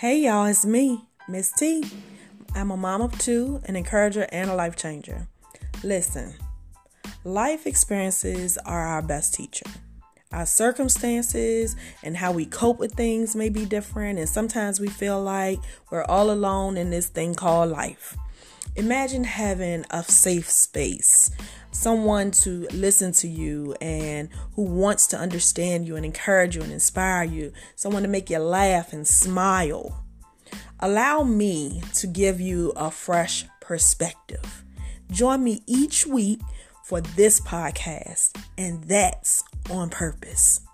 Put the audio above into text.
Hey y'all, it's me, Miss T. I'm a mom of two, an encourager, and a life changer. Listen, life experiences are our best teacher. Our circumstances and how we cope with things may be different, and sometimes we feel like we're all alone in this thing called life. Imagine having a safe space, someone to listen to you and who wants to understand you and encourage you and inspire you, someone to make you laugh and smile. Allow me to give you a fresh perspective. Join me each week for this podcast, and that's on purpose.